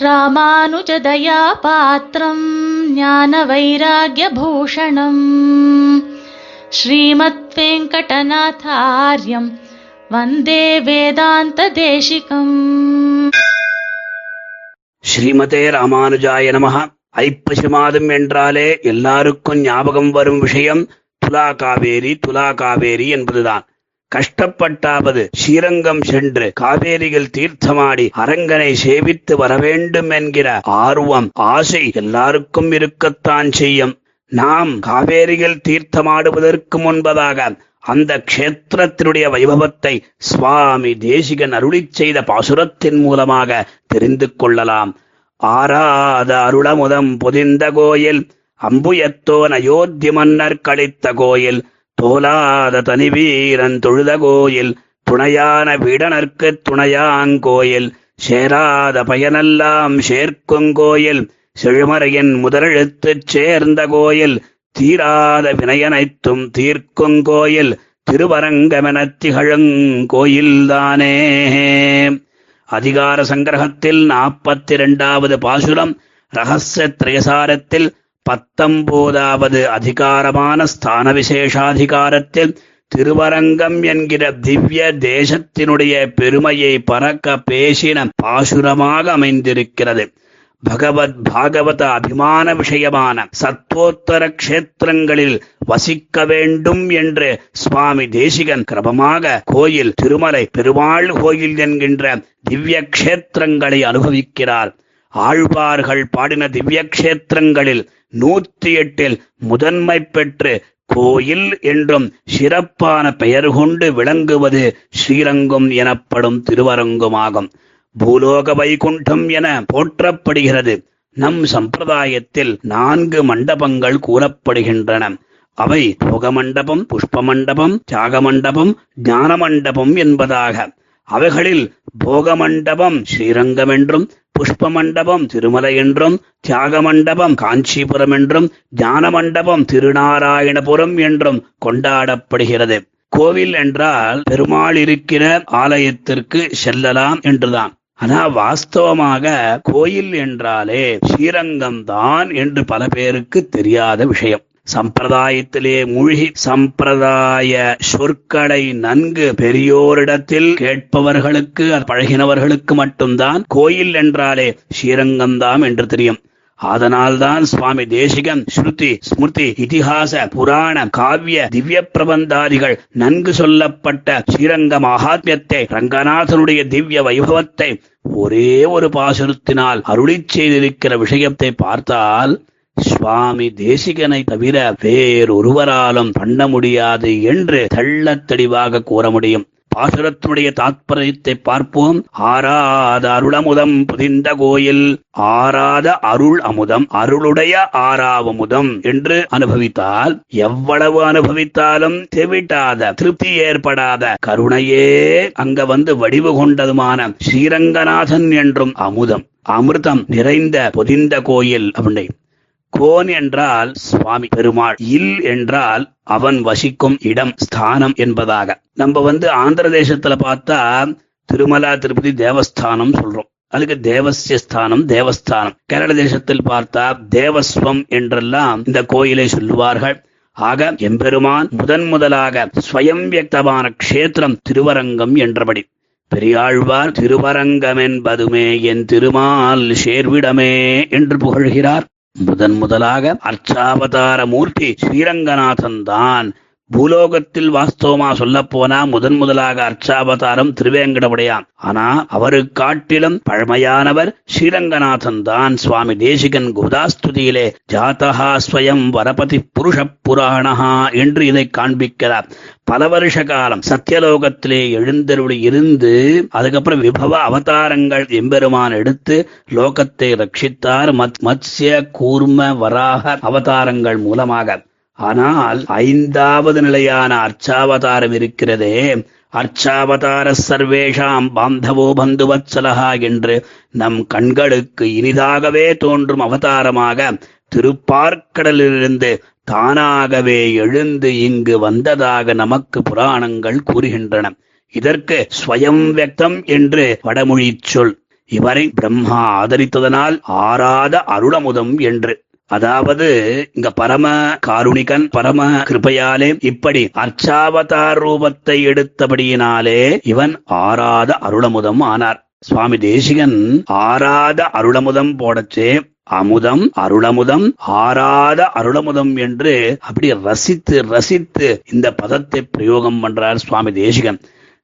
ராமானுஜதயா பாத்திரம் ஞான வைராகியபூஷணம் ஸ்ரீமத் வெங்கடநாதாரியம் வந்தே வேதாந்த தேசிகம் ஸ்ரீமதே ராமானுஜாய நமஹ ஐப்பசி மாதம் என்றாலே எல்லாருக்கும் ஞாபகம் வரும் விஷயம் துலா காவேரி துலா காவேரி என்பதுதான். கஷ்டப்பட்டாவது ஸ்ரீரங்கம் சென்று காவேரியில் தீர்த்தமாடி அரங்கனை சேவித்து வரவேண்டும் என்கிற ஆர்வம் ஆசை எல்லாருக்கும் இருக்கத்தான் செய்யும். நாம் காவேரியில் தீர்த்தமாடுவதற்கு முன்பதாக அந்த க்ஷேத்திரத்தினுடைய வைபவத்தை சுவாமி தேசிகன் அருளிச் செய்த பாசுரத்தின் மூலமாக தெரிந்து கொள்ளலாம். ஆராத அருளமுதம் பொதிந்த கோயில் அம்புயத்தோன் அயோத்தி மன்னர் கழித்த கோயில் தோலாத தனி வீரன் தொழுத கோயில் துணையான வீடனர்க்கு துணையாங்கோயில் சேராத பயனெல்லாம் சேர்க்குங்கோயில் செழுமறையின் முதலெழுத்துச் சேர்ந்த கோயில் தீராத வினையனைத்தும் தீர்க்குங்கோயில் திருவரங்கமெனத் திகழுங்கோயில்தானே அதிகார சங்கிரகத்தில் நாற்பத்தி இரண்டாவது பாசுரம் ரகசிய திரையசாரத்தில் பத்தொன்பதாவது அதிகாரமான ஸ்தான விசேஷாதிகாரத்தில் திருவரங்கம் என்கிற திவ்ய தேசத்தினுடைய பெருமையை பறக்க பேசின பாசுரமாக அமைந்திருக்கிறது. பகவத் பாகவத அபிமான விஷயமான சத்வோத்தர க்ஷேத்திரங்களில் வசிக்க வேண்டும் என்று சுவாமி தேசிகன் கிரமமாக கோயில் திருமலை பெருமாள் கோயில் என்கின்ற திவ்ய கஷேத்திரங்களை அனுபவிக்கிறார். ஆழ்வார்கள் பாடின திவ்ய க்ஷேத்திரங்களில் நூற்றி எட்டில் முதன்மை பெற்று கோயில் என்றும் சிறப்பான பெயர் கொண்டு விளங்குவது ஸ்ரீரங்கம் எனப்படும் திருவரங்குமாகும். பூலோக வைகுண்டம் என போற்றப்படுகிறது. நம் சம்பிரதாயத்தில் நான்கு மண்டபங்கள் கூறப்படுகின்றன. அவை போக மண்டபம் புஷ்ப மண்டபம் தியாக மண்டபம் ஞான மண்டபம் என்பதாக. அவைகளில் போக மண்டபம் ஸ்ரீரங்கம் என்றும் புஷ்ப மண்டபம் திருமலை என்றும் தியாக மண்டபம் காஞ்சிபுரம் என்றும் ஞான மண்டபம் திருநாராயணபுரம் என்றும் கொண்டாடப்படுகிறது. கோவில் என்றால் பெருமாள் இருக்கிற ஆலயத்திற்கு செல்லலாம் என்றுதான். ஆனா வாஸ்தவமாக கோயில் என்றாலே ஸ்ரீரங்கம் தான் என்று பல பேருக்கு தெரியாத விஷயம். சம்பிரதாயத்திலே மூழ்கி சம்பிரதாய சொற்களை நன்கு பெரியோரிடத்தில் கேட்பவர்களுக்கு பழகினவர்களுக்கு மட்டும்தான் கோயில் என்றாலே ஸ்ரீரங்கம்தாம் என்று தெரியும். அதனால்தான் சுவாமி தேசிகன் ஸ்ருதி ஸ்மிருதி இதிகாச புராண காவிய திவ்ய பிரபந்தாதிகள் நன்கு சொல்லப்பட்ட ஸ்ரீரங்க மகாத்மியத்தை ரங்கநாதனுடைய திவ்ய வைபவத்தை ஒரே ஒரு பாசுரத்தினால் அருளி செய்திருக்கிற விஷயத்தை பார்த்தால் சுவாமி தேசிகனை தவிர வேறொருவராலும் பண்ண முடியாது என்று தெள்ளத் தெளிவாக கூற முடியும். பாசுரத்துடைய தாத்பரியத்தை பார்ப்போம். ஆராத அருளமுதம் புதிந்த கோயில் ஆராத அருள் அமுதம் அருளுடைய ஆறாவமுதம் என்று அனுபவித்தால் எவ்வளவு அனுபவித்தாலும் தெவிட்டாத திருப்தி ஏற்படாத கருணையே அங்க வந்து வடிவு கொண்டதுமான ஸ்ரீரங்கநாதன் என்றும் அமுதம் அமிர்தம் நிறைந்த பொதிந்த கோயில் அப்படின்னு கோன் என்றால் சுவாமி பெருமாள். இல் என்றால் அவன் வசிக்கும் இடம் ஸ்தானம் என்பதாக. நம்ம வந்து ஆந்திர தேசத்துல பார்த்தா திருமலா திருப்பதி தேவஸ்தானம் சொல்றோம். அதுக்கு தேவசிய ஸ்தானம் தேவஸ்தானம். கேரள தேசத்தில் பார்த்தா தேவஸ்வம் என்றெல்லாம் இந்த கோயிலை சொல்லுவார்கள். ஆக எம்பெருமான் முதன் முதலாக ஸ்வயம் வியக்தமான க்ஷேத்திரம் திருவரங்கம் என்றபடி. பெரியாழ்வார் திருவரங்கம் என்பதுமே என் திருமால் சேர்விடமே என்று புகழ்கிறார். முதன் முதலாக அர்ச்சாவதார மூர்த்தி ஸ்ரீரங்கநாதன் தான் பூலோகத்தில் வாஸ்தவமா சொல்லப்போனா போனா முதன் முதலாக அர்ச்சாவதாரம் திருவேங்கடமுடையான். ஆனா அவரு காட்டிலும் பழமையானவர் ஸ்ரீரங்கநாதன் தான் சுவாமி தேசிகன் கோதாஸ்துதியிலே ஜாதகா ஸ்வயம் வரபதி புருஷ புராணஹா என்று இதை காண்பிக்கிறார். பல வருஷ காலம் சத்தியலோகத்திலே எழுந்தருளி இருந்து அதுக்கப்புறம் விபவ அவதாரங்கள் எம்பெருமான் எடுத்து லோகத்தை ரட்சித்தார். மத்ஸ்ய கூர்ம வராக அவதாரங்கள் மூலமாக. ஆனால் ஐந்தாவது நிலையான அர்ச்சாவதாரம் இருக்கிறதே. அர்ச்சாவதார சர்வேஷாம் பாந்தவோ பந்துவத்சலகா என்று நம் கண்களுக்கு இனிதாகவே தோன்றும் அவதாரமாக திருப்பார்க்கடலிலிருந்து தானாகவே எழுந்து இங்கு வந்ததாக நமக்கு புராணங்கள் கூறுகின்றன. இதற்கு ஸ்வயம் வியக்தம் என்று வடமொழிச் சொல். இவரை பிரம்மா ஆதரித்ததனால் ஆராத அருளமுதம் என்று. அதாவது இங்க பரம காருணிகன் பரம கிருபையாலே இப்படி அர்ச்சாவதார் ரூபத்தை எடுத்தபடியினாலே இவன் ஆராத அருளமுதம் ஆனார். சுவாமி தேசிகன் ஆராத அருளமுதம் போடச்சே அமுதம் அருளமுதம் ஆராத அருளமுதம் என்று அப்படி ரசித்து ரசித்து இந்த பதத்தை பிரயோகம் பண்றார் சுவாமி தேசிகன்.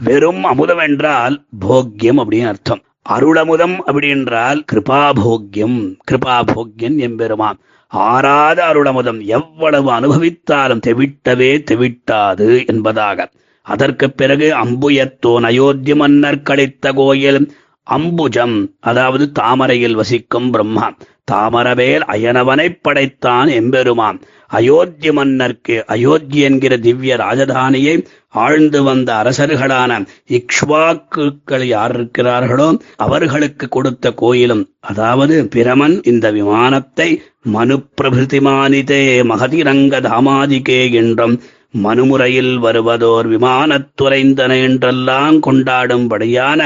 வெறும் அமுதம் என்றால் போக்கியம் அப்படின்னு அர்த்தம். அருளமுதம் அப்படின்றால் கிருபாபோக்கியம் கிருபாபோக்கியன் எம்பெருமான். ஆராத அருளமுதம் எவ்வளவு அனுபவித்தாலும் தெவிட்டவே தெவிட்டாது என்பதாக. அதற்கு பிறகு அம்புயத்தோன் அயோத்தி மன்னர் கழித்த கோயில் அம்புஜம் அதாவது தாமரையில் வசிக்கும் பிரம்மா. தாமரவேல் அயனவனை படைத்தான் எம்பெருமான். அயோத்தி மன்னர்க்கு அயோத்தி என்கிற திவ்ய ராஜதானியை ஆழ்ந்து வந்த அரசர்களான இக்ஷ்வாக்குகள் யார் இருக்கிறார்களோ அவர்களுக்கு கொடுத்த கோயிலும் அதாவது பிரமன் இந்த விமானத்தை மனு பிரபிருதிமானிதே மகதிரங்க தாமாதிகே என்றும் மனுமுறையில் வருவதோர் விமானத்துறைந்தன என்றெல்லாம் கொண்டாடும்படியான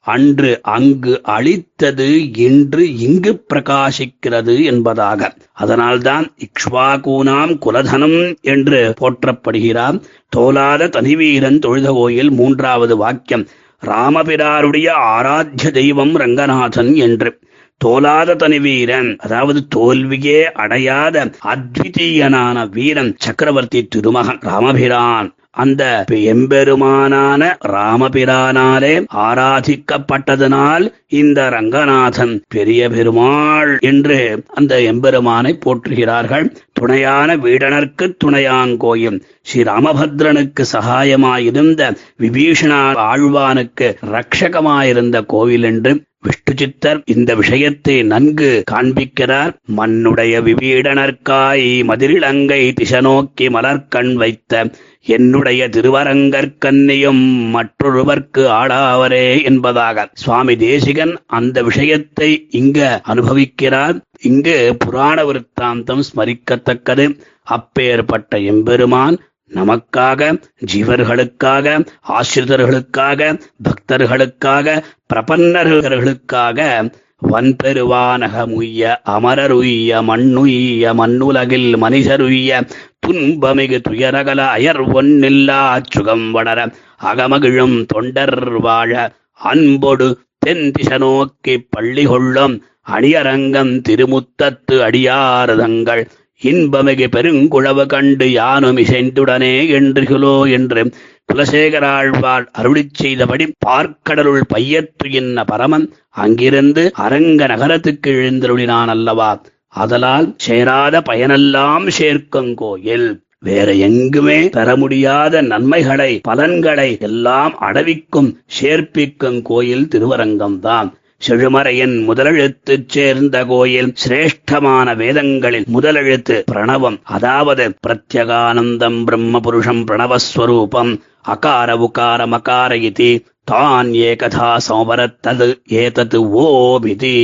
அன்று அங்கு அழித்தது இன்று இங்கு பிரகாசிக்கிறது என்பதாக. அதனால்தான் இக்ஷ்வாகூனாம் குலதனம் என்று போற்றப்படுகிறார். தோலாத தனிவீரன் தொழுத கோயில் மூன்றாவது வாக்கியம். ராமபிராருடைய ஆராத்திய தெய்வம் ரங்கநாதன் என்று. தோலாத தனி வீரன் அதாவது தோல்வியே அடையாத அத்விதீயனான வீரன் சக்கரவர்த்தி திருமகன் ராமபிரான். அந்த எம்பெருமானான ராமபிரானாலே ஆராதிக்கப்பட்டதனால் இந்த ரங்கநாதன் பெரிய பெருமாள் என்று அந்த எம்பெருமானை போற்றுகிறார்கள். துணையான வீடனர்க்கு துணையாங்கோயும் ஸ்ரீ ராமபத்ரனுக்கு சகாயமாயிருந்த விபீஷணா ஆழ்வானுக்கு ரட்சகமாயிருந்த கோவில் என்று விஷ்ணு சித்தர் இந்த விஷயத்தை நன்கு காண்பிக்கிறார். மண்ணுடைய விபீடனர்க்காய் மதிரிலங்கை திசநோக்கி மலர்கண் வைத்த என்னுடைய திருவரங்கற்கன்னியும் மற்றொருவர்க்கு ஆளாவரே என்பதாக சுவாமி தேசிகன் அந்த விஷயத்தை இங்க அனுபவிக்கிறார். இங்கு புராண விருத்தாந்தம் ஸ்மரிக்கத்தக்கது. அப்பேற்பட்ட எம்பெருமான் நமக்காக ஜீவர்களுக்காக ஆசிரிதர்களுக்காக பக்தர்களுக்காக பிரபன்னர்களுக்காக வன்பெருவானகமுய்ய அமரருய்ய மண்ணுய்ய மண்ணுலகில் மனிதருய்ய துன்பமிகு துயரகல அயர் ஒன்னில்லா சுகம் வளர அகமகிழும் தொண்டர் வாழ அன்பொடு தென்திச நோக்கி பள்ளி கொள்ளும் அணியரங்கம் திருமுத்தத்து அடியாரதங்கள் இன்பமிகு பெருங்குழவு கண்டு யானும் இசைந்துடனே என்றுகளோ என்று குலசேகராழ்வார் அருளி செய்தபடி பார்க்கடலுள் பையத்து என்ன பரமன் அங்கிருந்து அரங்க நகரத்துக்கு எழுந்தருளினான் அல்லவா? அதலால் சேராத பயனெல்லாம் சேர்க்கும் கோயில். வேற எங்குமே பெற முடியாத நன்மைகளை பலன்களை எல்லாம் அடவிக்கும் சேர்ப்பிக்கும் கோயில் திருவரங்கம்தான். செழுமறையின் முதலெழுத்துச் சேர்ந்த கோயில் சிரேஷ்டமான வேதங்களில் முதலெழுத்து பிரணவம். அதாவது பிரத்யகானந்தம் பிரம்ம புருஷம் பிரணவஸ்வரூபம் அகார உகார மகார இதி தான் ஏகதா சமபரத்தது ஏதது ஓபிதி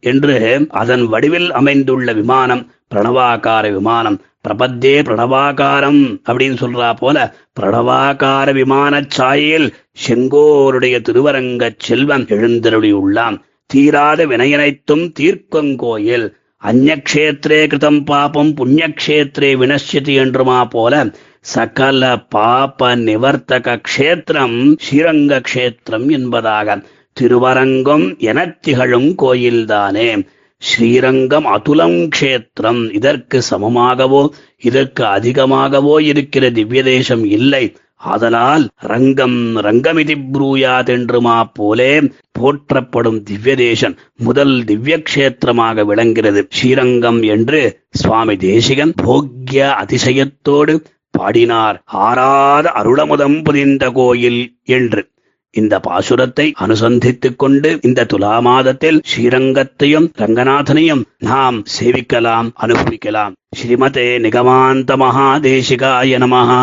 என்று அதன் வடிவில் அமைந்துள்ள விமானம் பிரணவாகார விமானம். பிரபத்தே பிரணவாகாரம் அப்படின்னு சொல்றா போல பிரணவாகார விமான சாயில் செங்கோருடைய திருவரங்க செல்வம் எழுந்தருளியுள்ளான் தீராத வினையனைத்தும் தீர்க்கங்கோயில். அந்நக்ஷேத்திரே கிருதம் பாபம் புண்ணியக்ஷேத்திரே வினஷ்யதி என்றுமா போல சகல பாப நிவர்த்தக க்ஷேத்திரம் ஸ்ரீரங்க க்ஷேத்திரம் என்பதாக. திருவரங்கம் எனத் திகழும் கோயில்தானே. ஸ்ரீரங்கம் அதுலம் க்ஷேத்திரம். இதற்கு சமமாகவோ இதற்கு அதிகமாகவோ இருக்கிற திவ்ய தேசம் இல்லை. ஆதலால் ரங்கம் ரங்கமிதி ப்ரூயாதென்றுமா போலே போற்றப்படும் திவ்யதேசன் முதல் திவ்யக்ஷேத்திரமாக விளங்கிறது. ஸ்ரீரங்கம் என்று சுவாமி தேசிகன் போக்கிய அதிசயத்தோடு பாடினார். ஆறாத அருளமுதம் புதிந்த கோயில் என்று. இந்த பாசுரத்தை அனுசந்தித்துக் கொண்டு இந்த துலா மாதத்தில் ஸ்ரீரங்கத்தையும் ரங்கநாதனையும் நாம் சேவிக்கலாம் அனுபவிக்கலாம். ஸ்ரீமதே நிகமாந்த மகாதேசிகாய நமஹா.